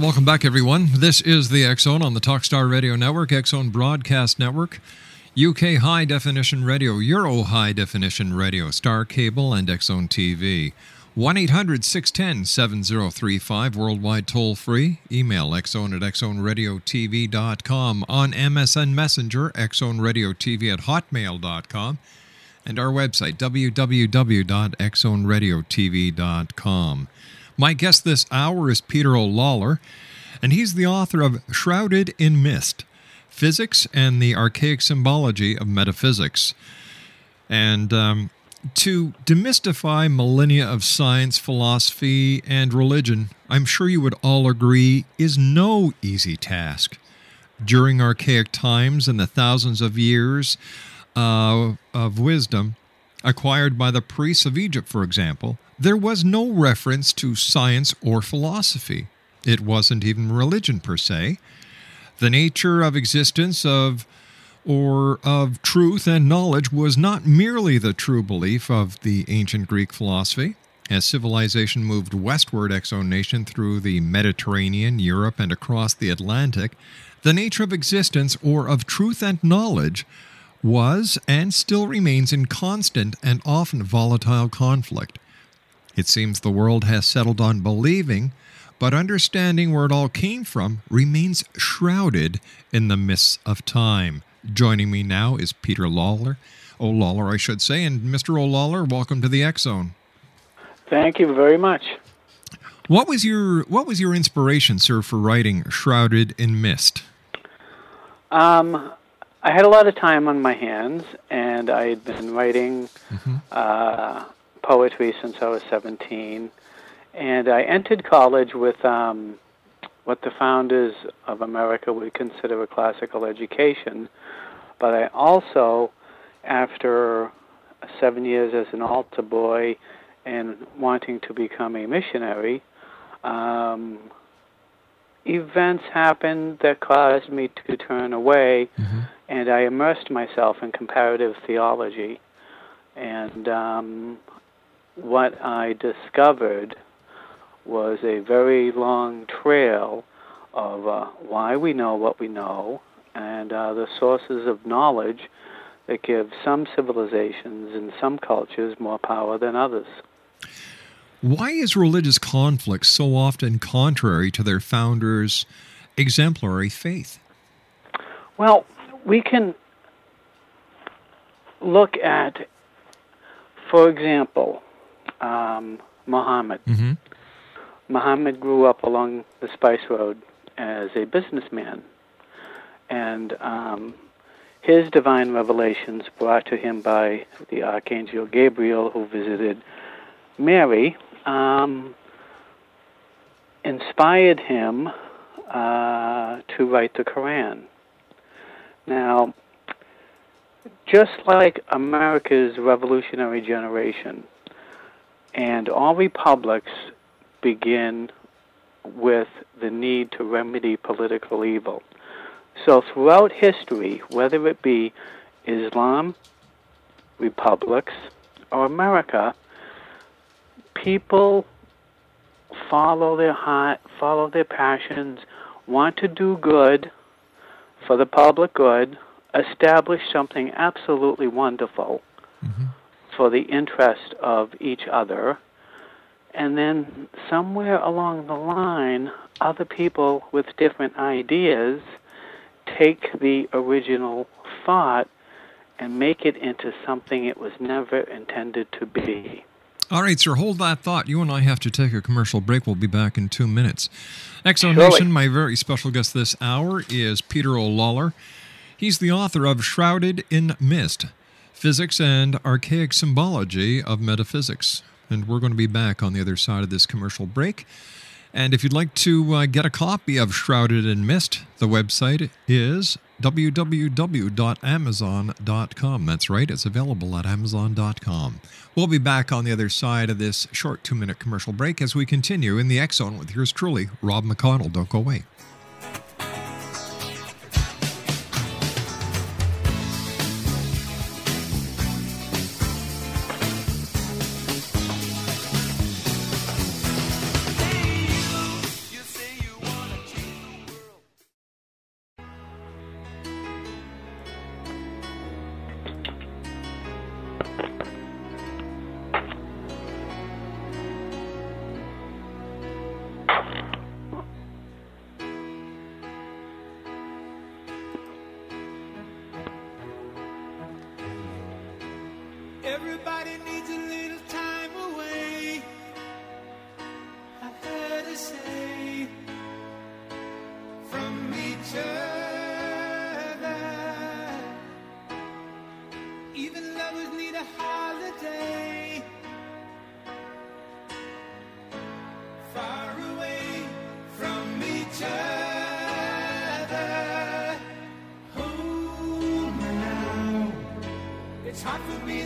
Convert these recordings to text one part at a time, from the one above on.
Welcome back, everyone. This is the X Zone on the Talkstar Radio Network, X Zone Broadcast Network, UK High Definition Radio, Euro High Definition Radio, Star Cable, and X Zone TV. 1 800 610 7035, worldwide toll free. Email xzone at xzoneradiotv.com. On MSN Messenger, xzoneradiotv at hotmail.com. And our website, www.xzoneradiotv.com. My guest this hour is Peter O'Lalor, and he's the author of Shrouded in Mist Physics and the Archaic Symbology of Metaphysics. And um, to demystify millennia of science, philosophy, and religion, I'm sure you would all agree, is no easy task. During archaic times and the thousands of years uh, of wisdom acquired by the priests of Egypt, for example, there was no reference to science or philosophy. It wasn't even religion per se. The nature of existence of or of truth and knowledge was not merely the true belief of the ancient Greek philosophy. As civilization moved westward exonation through the Mediterranean, Europe, and across the Atlantic, the nature of existence or of truth and knowledge was and still remains in constant and often volatile conflict. It seems the world has settled on believing, but understanding where it all came from remains shrouded in the mists of time. Joining me now is Peter Lalor, O'Lalor, I should say, and Mr. O'Lalor, welcome to the X Zone. Thank you very much. What was your What was your inspiration, sir, for writing "Shrouded in Mist"? Um, I had a lot of time on my hands, and I had been writing mm-hmm. uh, poetry since I was 17. And I entered college with um, what the founders of America would consider a classical education. But I also, after seven years as an altar boy and wanting to become a missionary, um, events happened that caused me to turn away, mm-hmm. and I immersed myself in comparative theology. And um, what I discovered was a very long trail of uh, why we know what we know and uh, the sources of knowledge that give some civilizations and some cultures more power than others. Why is religious conflict so often contrary to their founders' exemplary faith? Well, we can look at, for example, um, Muhammad. Mm-hmm. Muhammad grew up along the Spice Road as a businessman, and um, his divine revelations brought to him by the Archangel Gabriel, who visited Mary, um, inspired him uh, to write the Quran. Now, just like America's revolutionary generation, and all republics begin with the need to remedy political evil. So, throughout history, whether it be Islam, republics, or America, people follow their heart, follow their passions, want to do good for the public good, establish something absolutely wonderful. For the interest of each other. And then somewhere along the line, other people with different ideas take the original thought and make it into something it was never intended to be. All right, sir, hold that thought. You and I have to take a commercial break. We'll be back in two minutes. Exo Nation, my very special guest this hour is Peter O'Lalor. He's the author of Shrouded in Mist Physics and Archaic Symbology of Metaphysics. And we're going to be back on the other side of this commercial break. And if you'd like to uh, get a copy of Shrouded in Mist, the website is www.amazon.com. That's right, it's available at amazon.com. We'll be back on the other side of this short two minute commercial break as we continue in the X Zone with yours truly, Rob McConnell. Don't go away.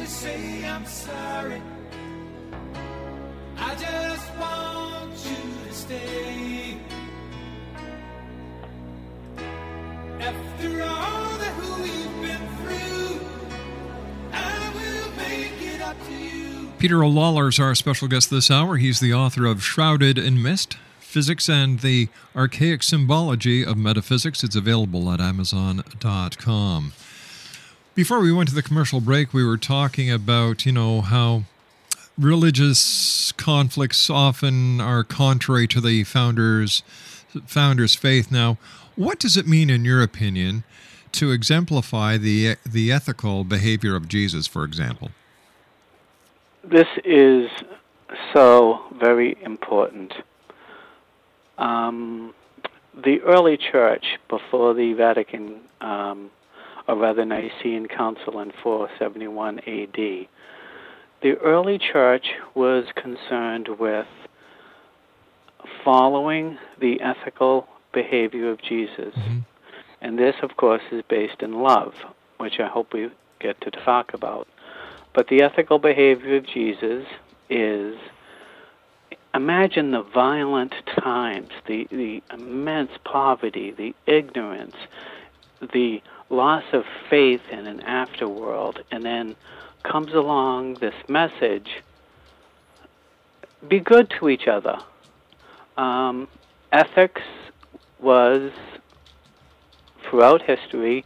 Say I'm sorry. I just want you to stay. After all that we've been through, I will make it up to you. Peter O'Lalor is our special guest this hour. He's the author of Shrouded in Mist Physics and the Archaic Symbology of Metaphysics. It's available at Amazon.com. Before we went to the commercial break, we were talking about, you know, how religious conflicts often are contrary to the founders founders faith. Now, what does it mean in your opinion to exemplify the the ethical behavior of Jesus, for example? This is so very important. Um, the early church, before the Vatican, um, or rather Nicene Council in 471 AD, the early church was concerned with following the ethical behavior of Jesus. Mhm. And this, of course, is based in love, which I hope we get to talk about. But the ethical behavior of Jesus is imagine the violent times, the, the immense poverty, the ignorance, the loss of faith in an afterworld, and then comes along this message be good to each other. Um, ethics was, throughout history,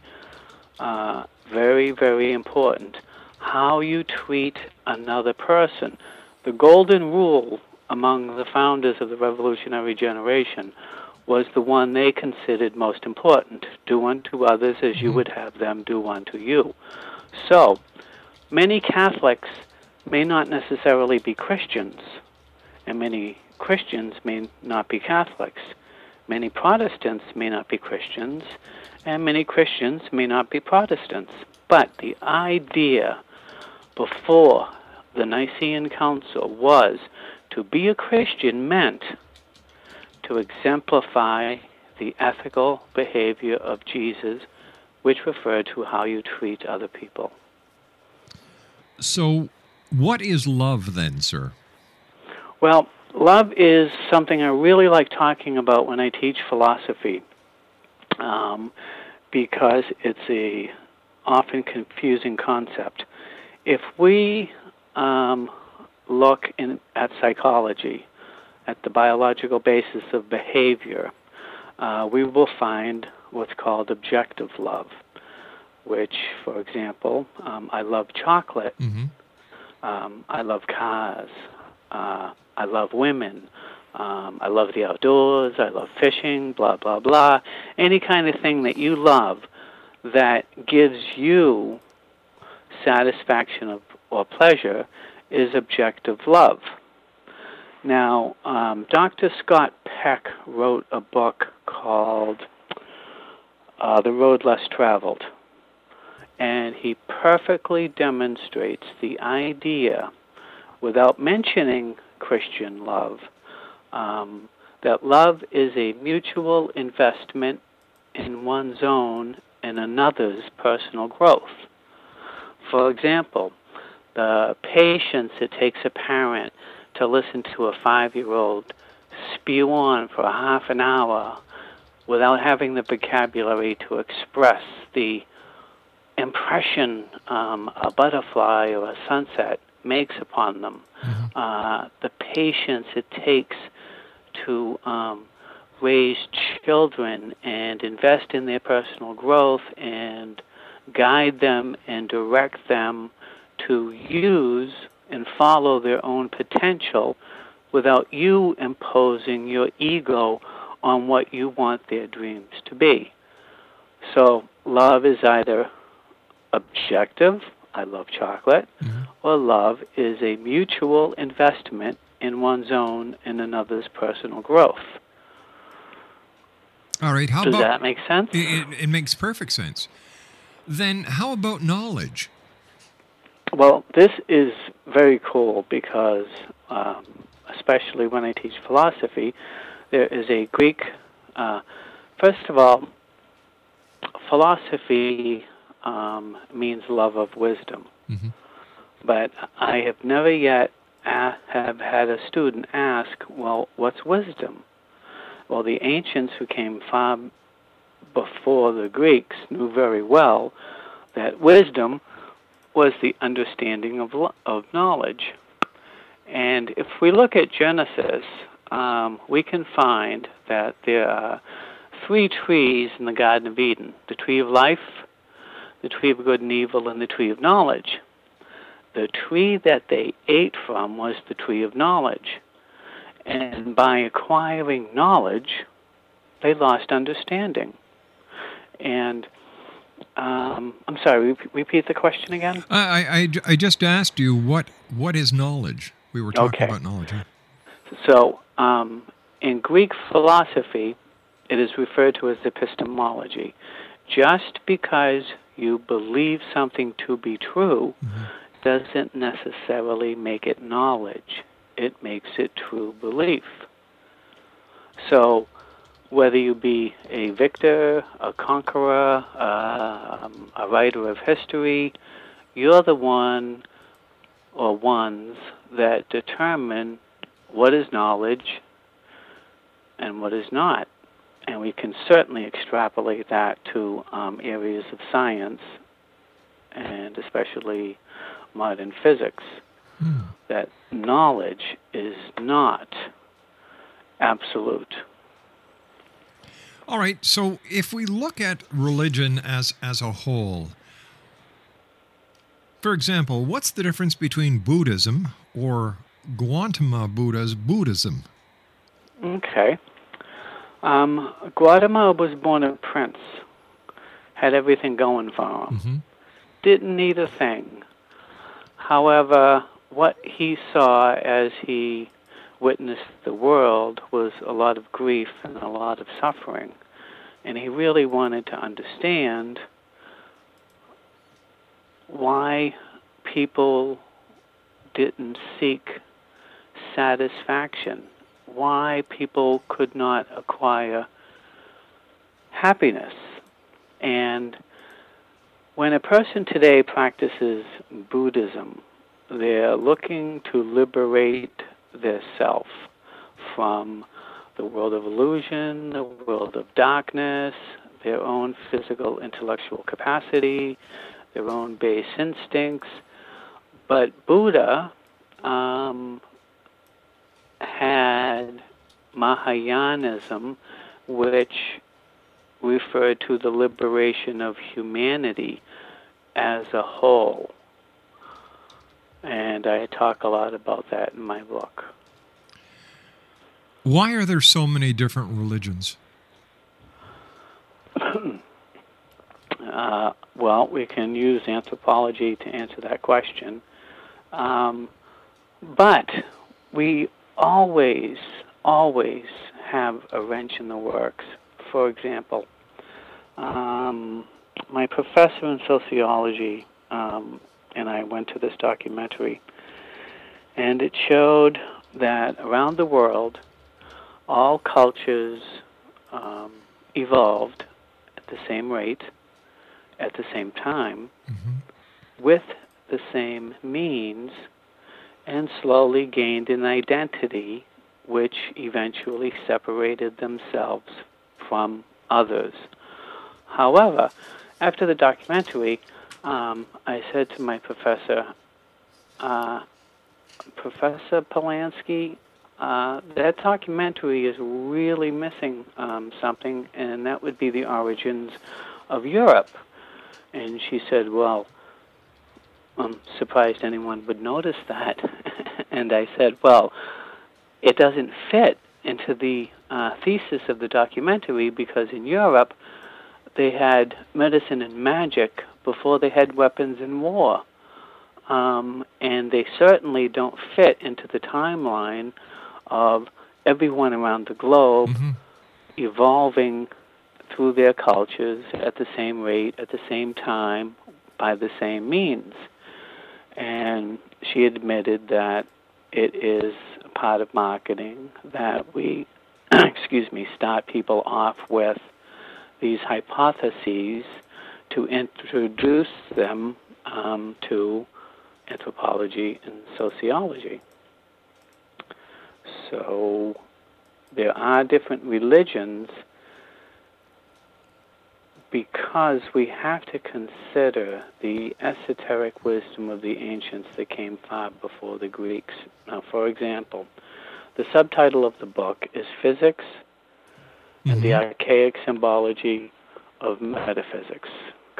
uh, very, very important. How you treat another person. The golden rule among the founders of the revolutionary generation was the one they considered most important do unto others as you mm-hmm. would have them do unto you. So, many Catholics may not necessarily be Christians, and many Christians may not be Catholics. Many Protestants may not be Christians, and many Christians may not be Protestants. But the idea before the Nicene Council was to be a Christian meant to exemplify the ethical behavior of Jesus, which referred to how you treat other people. So, what is love then, sir? Well, love is something I really like talking about when I teach philosophy, um, because it's a often confusing concept. If we um, look in, at psychology, at the biological basis of behavior, uh, we will find what's called objective love, which, for example, um, I love chocolate, Mm-hmm. um, I love cars, uh, I love women, um, I love the outdoors, I love fishing, blah, blah, blah. Any kind of thing that you love that gives you satisfaction of, or pleasure is objective love. Now, um, Dr. Scott Peck wrote a book called uh, The Road Less Traveled, and he perfectly demonstrates the idea, without mentioning Christian love, um, that love is a mutual investment in one's own and another's personal growth. For example, the patience it takes a parent to listen to a five year old spew on for a half an hour without having the vocabulary to express the impression um, a butterfly or a sunset makes upon them, uh, the patience it takes to um, raise children and invest in their personal growth and guide them and direct them to use and follow their own potential without you imposing your ego on what you want their dreams to be. So, love is either objective, I love chocolate, mm-hmm. or love is a mutual investment in one's own and another's personal growth. All right. How Does about that make sense? It, it makes perfect sense. Then, how about knowledge? Well, this is very cool because, um, especially when I teach philosophy, there is a Greek. Uh, first of all, philosophy um, means love of wisdom, Mhm. but I have never yet a- have had a student ask, "Well, what's wisdom?" Well, the ancients who came far before the Greeks knew very well that wisdom was the understanding of of knowledge. And if we look at Genesis, um, we can find that there are three trees in the Garden of Eden: the tree of life, the tree of good and evil, and the tree of knowledge. The tree that they ate from was the tree of knowledge. And by acquiring knowledge, they lost understanding. And um, I'm sorry, repeat the question again. I, I, I- just asked you what what is knowledge. We were talking Okay. about knowledge. huh? So, um, in Greek philosophy, it is referred to as epistemology. Just because you believe something to be true doesn't necessarily make it knowledge, it makes it true belief. So, whether you be a victor, a conqueror, um, a writer of history, you're the one or ones that determine what is knowledge and what is not. And we can certainly extrapolate that to um, areas of science and especially modern physics. That knowledge is not absolute. All right. So if we look at religion as as a whole, for example, what's the difference between Buddhism or Gautama Buddha's Buddhism? Okay. Um, Gautama was born a prince, had everything going for him, Mhm. didn't need a thing. However, what he saw as he witnessed the world was a lot of grief and a lot of suffering. And he really wanted to understand why people didn't seek satisfaction, why people could not acquire happiness. And when a person today practices Buddhism, they're looking to liberate their self from the world of illusion, the world of darkness, their own physical intellectual capacity, their own base instincts. But Buddha um, had Mahayanism, which referred to the liberation of humanity as a whole. And I talk a lot about that in my book. Why are there so many different religions? Uh, well, we can use anthropology to answer that question. Um, but we always, always have a wrench in the works. For example, um, my professor in sociology, um, and I went to this documentary, and it showed that around the world, all cultures um, evolved at the same rate, at the same time, with the same means, and slowly gained an identity which eventually separated themselves from others. However, after the documentary, um, I said to my professor, uh, Professor Polanski, uh, that documentary is really missing um, something, and that would be the origins of Europe. And she said, Well, I'm surprised anyone would notice that. and I said, Well, it doesn't fit into the uh, thesis of the documentary because in Europe they had medicine and magic before they had weapons in war. Um, and they certainly don't fit into the timeline of everyone around the globe evolving through their cultures at the same rate, at the same time, by the same means. And she admitted that it is part of marketing that we, excuse me, start people off with these hypotheses to introduce them um, to anthropology and sociology. So there are different religions because we have to consider the esoteric wisdom of the ancients that came far before the Greeks. Now, for example, the subtitle of the book is Physics and the Archaic Symbology of Metaphysics,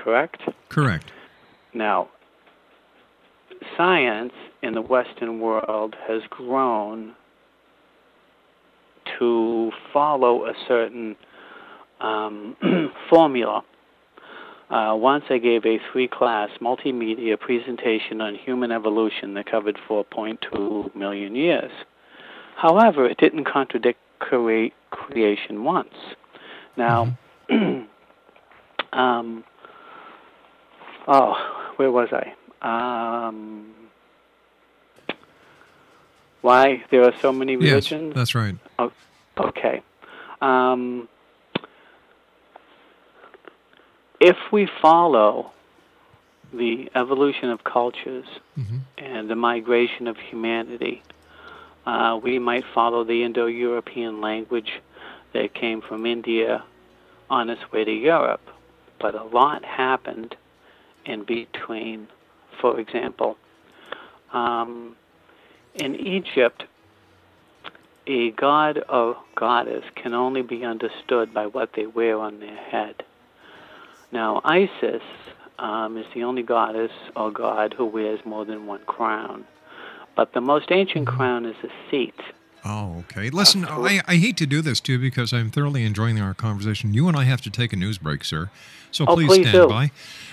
correct? Correct. Now, science in the Western world has grown to follow a certain um, formula. Uh, once I gave a three class multimedia presentation on human evolution that covered 4.2 million years. However, it didn't contradict crea- creation once. Now, um, oh, where was I? Um, why there are so many religions? Yes, that's right. Oh, okay. Um, if we follow the evolution of cultures and the migration of humanity, uh, we might follow the Indo European language that came from India on its way to Europe. But a lot happened in between. For example, um, in Egypt, a god or goddess can only be understood by what they wear on their head. Now, Isis um, is the only goddess or god who wears more than one crown. But the most ancient Mm-hmm. crown is a seat. Oh, okay. Listen, I, I hate to do this too because I'm thoroughly enjoying our conversation. You and I have to take a news break, sir. So Oh, please, please stand do. by.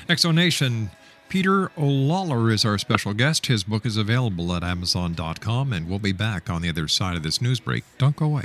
Exonation. Peter O'Lalor is our special guest. His book is available at Amazon.com, and we'll be back on the other side of this news break. Don't go away.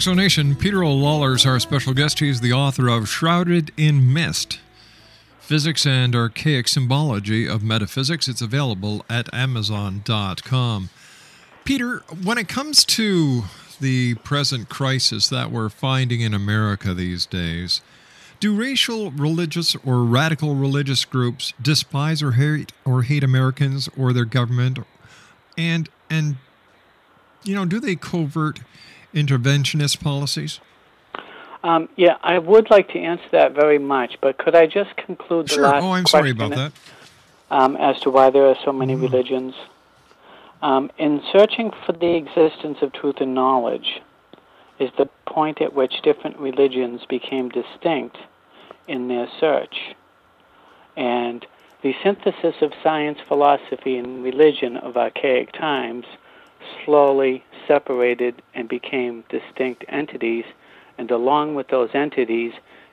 Exonation, Peter O'Lalor is our special guest. He's the author of Shrouded in Mist Physics and Archaic Symbology of Metaphysics. It's available at Amazon.com. Peter, when it comes to the present crisis that we're finding in America these days, do racial, religious, or radical religious groups despise or hate or hate Americans or their government? And and you know, do they covert interventionist policies? Um, yeah, I would like to answer that very much, but could I just conclude the Sure. last Oh, I'm sorry about that. Um, as to why there are so many religions? Um, in searching for the existence of truth and knowledge, is the point at which different religions became distinct in their search. And the synthesis of science, philosophy, and religion of archaic times slowly separated and became distinct entities, and along with those entities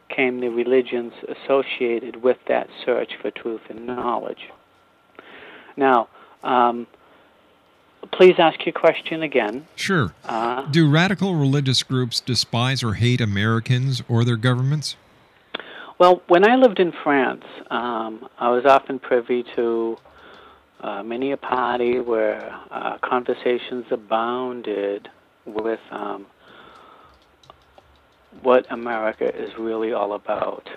came the religions associated with that search for truth and knowledge. Now, um, please ask your question again. Sure. Uh, Do radical religious groups despise or hate Americans or their governments? Well, when I lived in France, um, I was often privy to uh, many a party where uh, conversations abounded with um, what America is really all about.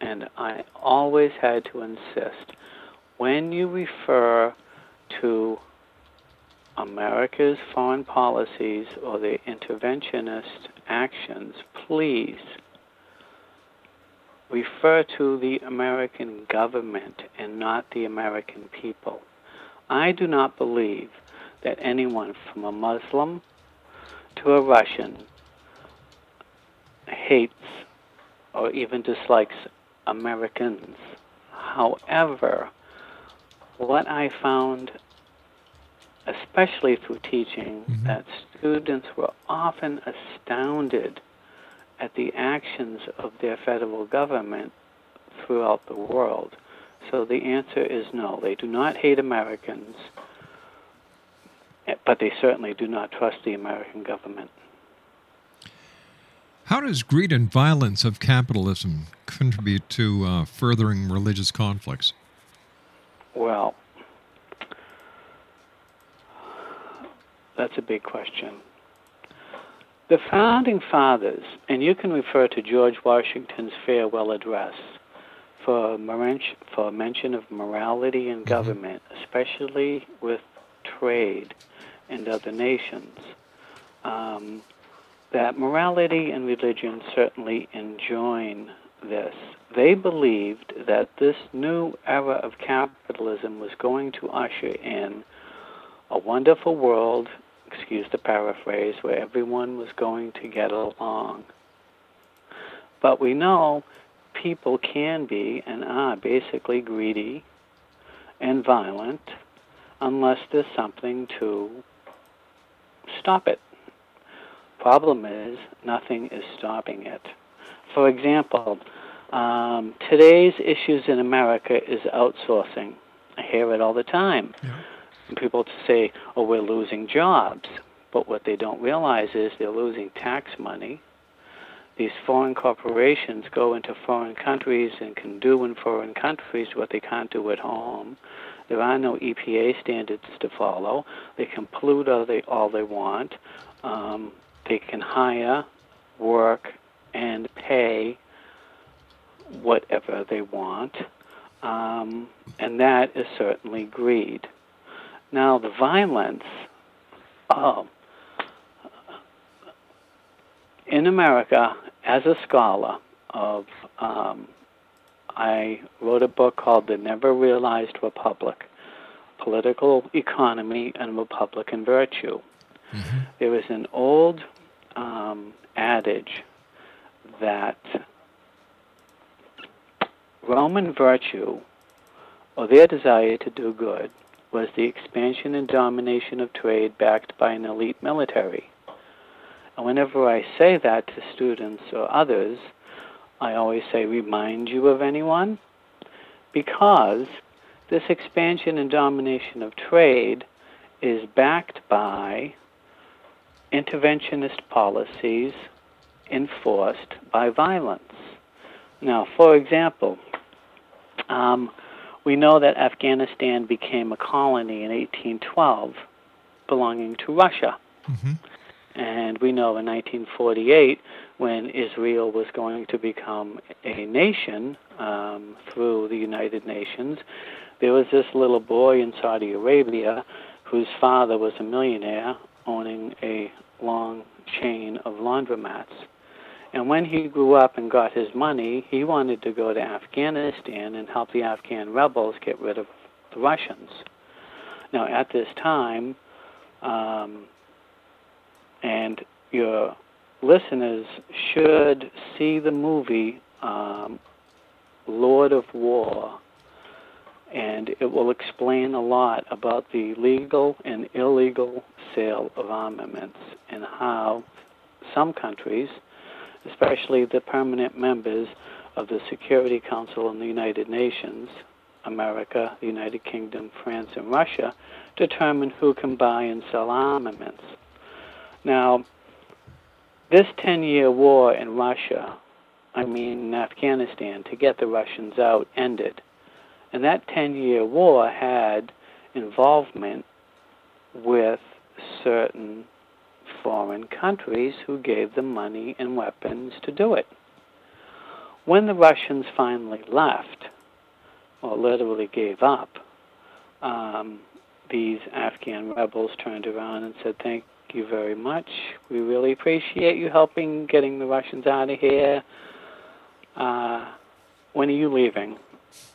And I always had to insist when you refer to America's foreign policies or the interventionist actions, please refer to the American government and not the American people. I do not believe that anyone from a Muslim to a Russian hates or even dislikes Americans. However, what I found, especially through teaching, mm-hmm. that students were often astounded at the actions of their federal government throughout the world. So the answer is no. They do not hate Americans, but they certainly do not trust the American government. How does greed and violence of capitalism contribute to uh, furthering religious conflicts? Well, that's a big question. The founding fathers, and you can refer to George Washington's farewell address for, for mention of morality in government, especially with trade and other nations. Um, that morality and religion certainly enjoin this. They believed that this new era of capitalism was going to usher in a wonderful world, excuse the paraphrase, where everyone was going to get along. But we know people can be and are basically greedy and violent unless there's something to stop it. Problem is, nothing is stopping it. For example, um, today's issues in America is outsourcing. I hear it all the time. And people say, oh, we're losing jobs. But what they don't realize is they're losing tax money. These foreign corporations go into foreign countries and can do in foreign countries what they can't do at home. There are no EPA standards to follow. They can pollute all they, all they want. Um, they can hire, work, and pay whatever they want. Um, and that is certainly greed. Now, the violence, oh, in America, as a scholar of, um, I wrote a book called The Never Realized Republic Political Economy and Republican Virtue. There is an old um, adage that Roman virtue, or their desire to do good, was the expansion and domination of trade backed by an elite military. And whenever I say that to students or others, I always say, remind you of anyone? Because this expansion and domination of trade is backed by interventionist policies enforced by violence. Now, for example, um, we know that Afghanistan became a colony in 1812 belonging to Russia. And we know in 1948, when Israel was going to become a nation um, through the United Nations, there was this little boy in Saudi Arabia whose father was a millionaire owning a long chain of laundromats. And when he grew up and got his money, he wanted to go to Afghanistan and help the Afghan rebels get rid of the Russians. Now, at this time, um, and your listeners should see the movie um, Lord of War, and it will explain a lot about the legal and illegal sale of armaments and how some countries, especially the permanent members of the Security Council and the United Nations, America, the United Kingdom, France, and Russia, determine who can buy and sell armaments. Now, this 10 year war in Russia, I mean Afghanistan, to get the Russians out, ended. And that 10 year war had involvement with certain foreign countries who gave them money and weapons to do it. When the Russians finally left, or literally gave up, um, these Afghan rebels turned around and said, Thank you very much. We really appreciate you helping getting the Russians out of here. Uh, when are you leaving?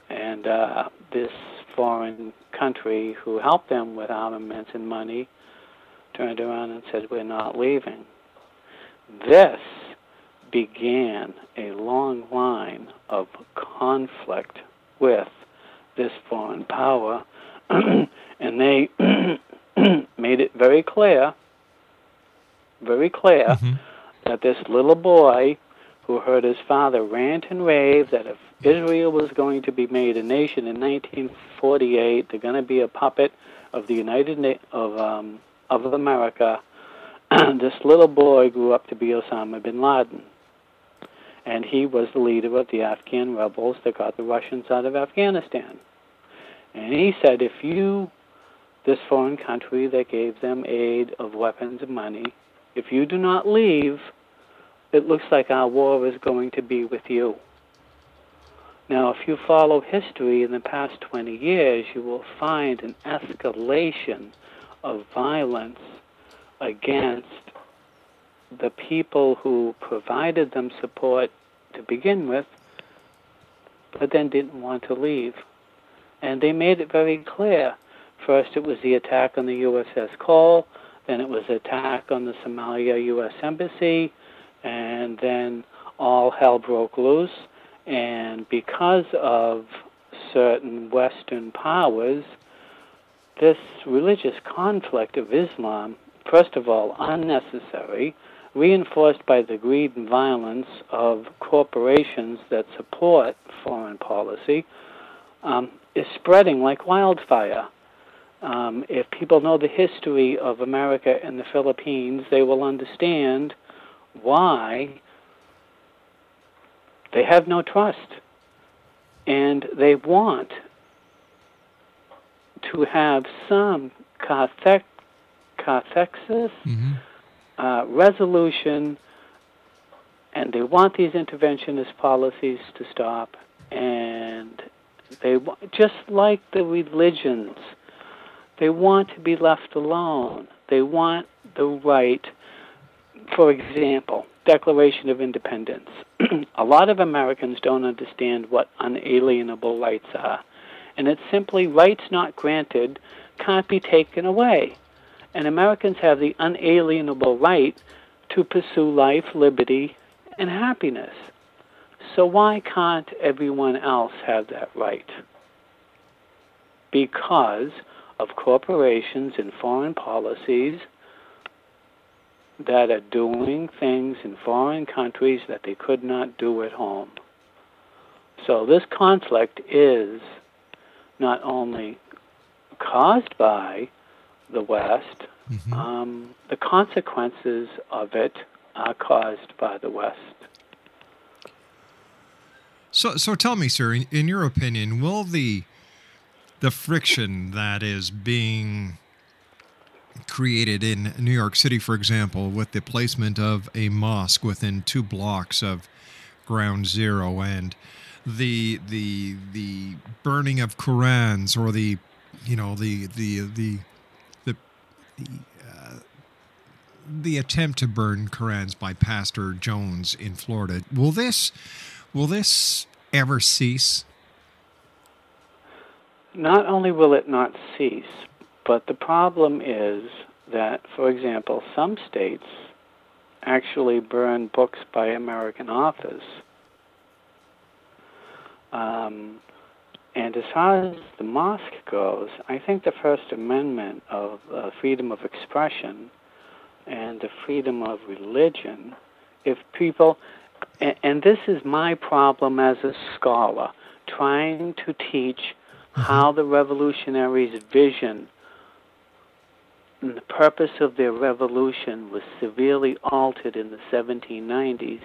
And uh, this foreign country who helped them with armaments and money turned around and said, We're not leaving. This began a long line of conflict with this foreign power, and they made it very clear, very clear, that this little boy who heard his father rant and rave that if Israel was going to be made a nation in 1948, they're going to be a puppet of the United Na- of um, of America. this little boy grew up to be Osama bin Laden, and he was the leader of the Afghan rebels that got the Russians out of Afghanistan. And he said, if you, this foreign country that gave them aid of weapons and money, if you do not leave, it looks like our war is going to be with you. Now, if you follow history in the past 20 years, you will find an escalation of violence against the people who provided them support to begin with, but then didn't want to leave. And they made it very clear. First, it was the attack on the USS Cole, then it was attack on the Somalia U.S. Embassy, and then all hell broke loose. And because of certain Western powers, this religious conflict of Islam, first of all, unnecessary, reinforced by the greed and violence of corporations that support foreign policy, um, is spreading like wildfire. Um, if people know the history of America and the Philippines, they will understand why they have no trust. And they want to have some cathexis uh, resolution, and they want these interventionist policies to stop. And they just like the religions, they want to be left alone. They want the right, for example, Declaration of Independence. a lot of Americans don't understand what unalienable rights are. And it's simply rights not granted can't be taken away. And Americans have the unalienable right to pursue life, liberty, and happiness. So why can't everyone else have that right? Because of corporations and foreign policies that are doing things in foreign countries that they could not do at home. So this conflict is not only caused by the West, um, the consequences of it are caused by the West. So, so tell me, sir, in, in your opinion, will the the friction that is being created in New York City, for example, with the placement of a mosque within two blocks of Ground Zero, and the the the burning of Qurans, or the you know the the the the the, uh, the attempt to burn Korans by Pastor Jones in Florida, will this will this ever cease? Not only will it not cease, but the problem is that, for example, some states actually burn books by American authors. Um, and as far as the mosque goes, I think the First Amendment of uh, freedom of expression and the freedom of religion, if people, and, and this is my problem as a scholar, trying to teach how the revolutionaries' vision and the purpose of their revolution was severely altered in the 1790s.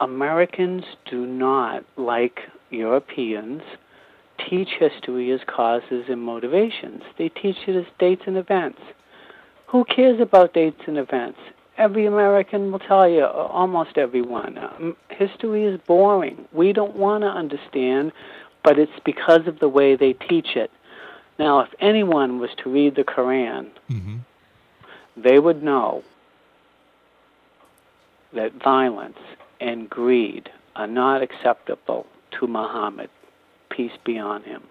Americans do not, like Europeans, teach history as causes and motivations. They teach it as dates and events. Who cares about dates and events? Every American will tell you, almost everyone, um, history is boring. We don't want to understand, but it's because of the way they teach it. Now, if anyone was to read the Quran, mm-hmm. they would know that violence and greed are not acceptable to Muhammad, peace be on him.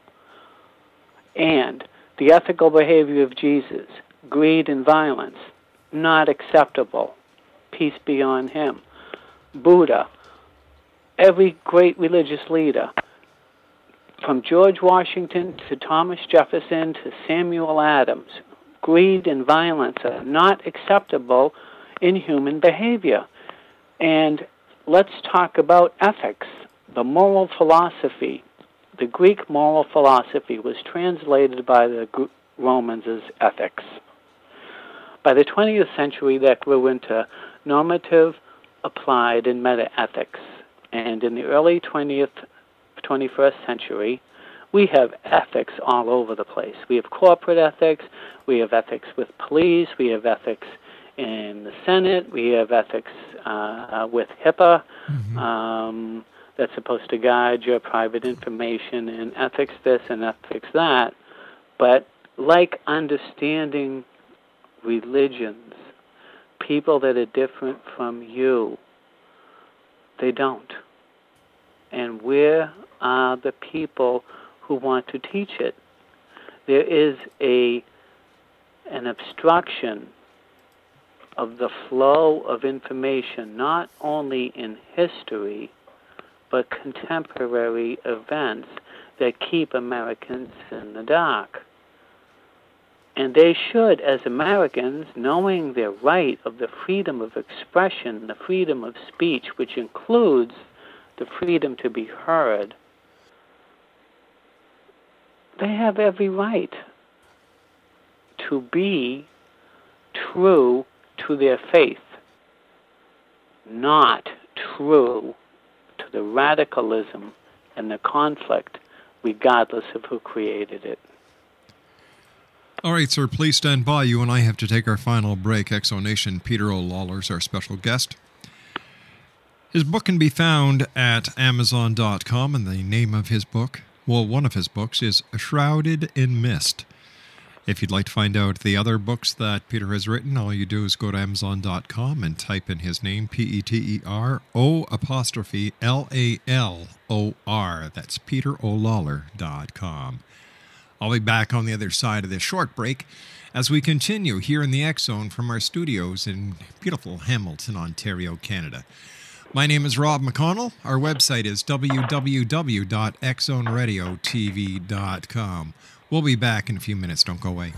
And the ethical behavior of Jesus, greed and violence, not acceptable, peace be on him. Buddha, every great religious leader, from George Washington to Thomas Jefferson to Samuel Adams, greed and violence are not acceptable in human behavior. And let's talk about ethics, the moral philosophy. The Greek moral philosophy was translated by the Romans as ethics. By the 20th century, that grew into normative, applied, and meta ethics. And in the early 20th, 21st century, we have ethics all over the place. We have corporate ethics, we have ethics with police, we have ethics in the Senate, we have ethics uh, with HIPAA um, that's supposed to guide your private information, and ethics this and ethics that. But like understanding religions, people that are different from you, they don't. And where are the people who want to teach it? There is a an obstruction of the flow of information, not only in history, but contemporary events that keep Americans in the dark. And they should, as Americans, knowing their right of the freedom of expression, the freedom of speech, which includes the freedom to be heard, they have every right to be true to their faith, not true to the radicalism and the conflict, regardless of who created it. All right, sir, please stand by. You and I have to take our final break. Exonation Peter O'Lalor's our special guest. His book can be found at Amazon.com, and the name of his book, well, one of his books, is Shrouded in Mist. If you'd like to find out the other books that Peter has written, all you do is go to Amazon.com and type in his name, P E T E R O apostrophe L A L O R. That's PeterO'Lalor.com. I'll be back on the other side of this short break as we continue here in the X Zone from our studios in beautiful Hamilton, Ontario, Canada. My name is Rob McConnell. Our website is www.xzoneradiotv.com. We'll be back in a few minutes. Don't go away.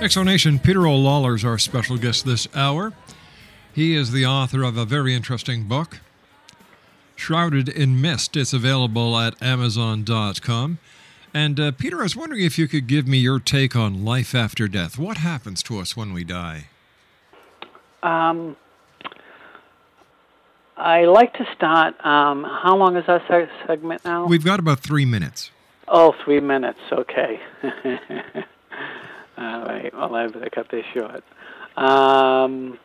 Exonation Peter O'Lalor is our special guest this hour. He is the author of a very interesting book, Shrouded in Mist. It's available at Amazon.com. And uh, Peter, I was wondering if you could give me your take on life after death. What happens to us when we die? Um, I like to start. Um, how long is our segment now? We've got about three minutes. Oh, three minutes. Okay. All right. Well, I better cut this short. Um,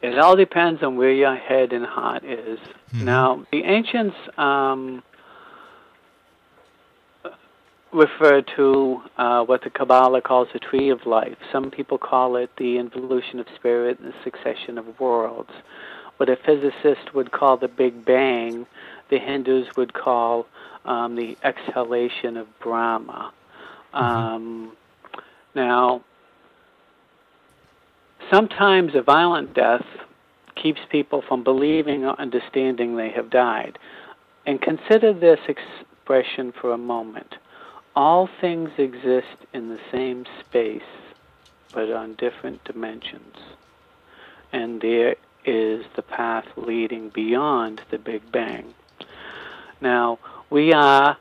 it all depends on where your head and heart is. Now, the ancients um, refer to uh, what the Kabbalah calls the tree of life. Some people call it the involution of spirit and the succession of worlds. What a physicist would call the Big Bang, the Hindus would call um, the exhalation of Brahma. Um, now, sometimes a violent death keeps people from believing or understanding they have died. And consider this expression for a moment. All things exist in the same space, but on different dimensions. and there is the path leading beyond the Big Bang. Now, we are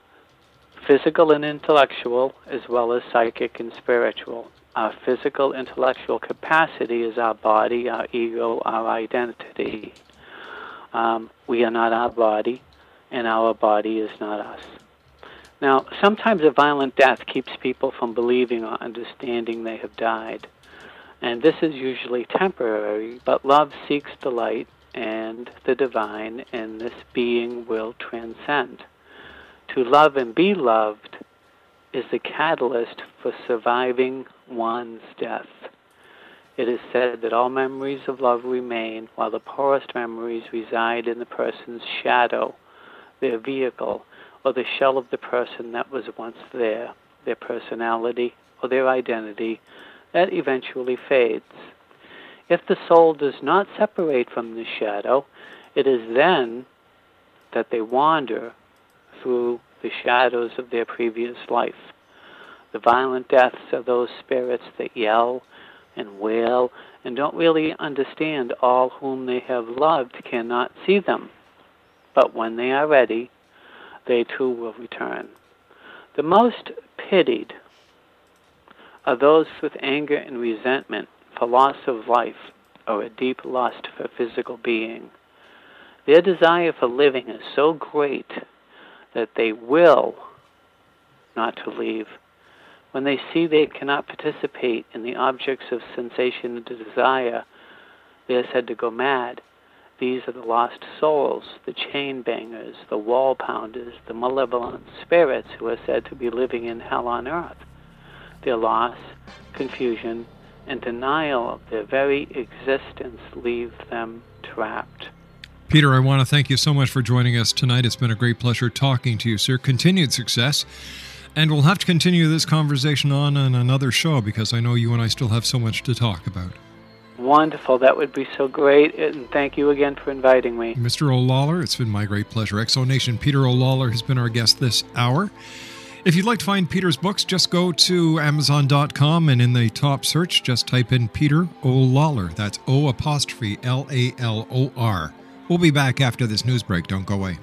physical and intellectual as well as psychic and spiritual. Our physical intellectual capacity is our body, our ego, our identity. Um, we are not our body, and our body is not us. Now, sometimes a violent death keeps people from believing or understanding they have died. And this is usually temporary, but love seeks the light and the divine, and this being will transcend. To love and be loved is the catalyst for surviving one's death. It is said that all memories of love remain, while the poorest memories reside in the person's shadow, their vehicle, or the shell of the person that was once there, their personality or their identity that eventually fades. If the soul does not separate from the shadow, it is then that they wander through the shadows of their previous life. The violent deaths are those spirits that yell and wail and don't really understand all whom they have loved cannot see them. But when they are ready, they too will return. The most pitied are those with anger and resentment for loss of life or a deep lust for physical being. Their desire for living is so great that they will not to leave. When they see they cannot participate in the objects of sensation and desire, they are said to go mad. These are the lost souls, the chain bangers, the wall pounders, the malevolent spirits who are said to be living in hell on earth. Their loss, confusion, and denial of their very existence leave them trapped. Peter, I want to thank you so much for joining us tonight. It's been a great pleasure talking to you, sir. Continued success. And we'll have to continue this conversation on another show because I know you and I still have so much to talk about. Wonderful. That would be so great. And thank you again for inviting me. Mr. O'Lalor, it's been my great pleasure. Exonation Peter O'Lalor has been our guest this hour. If you'd like to find Peter's books, just go to Amazon.com and in the top search, just type in Peter O'Lalor. That's O apostrophe L A L O R. We'll be back after this news break. Don't go away.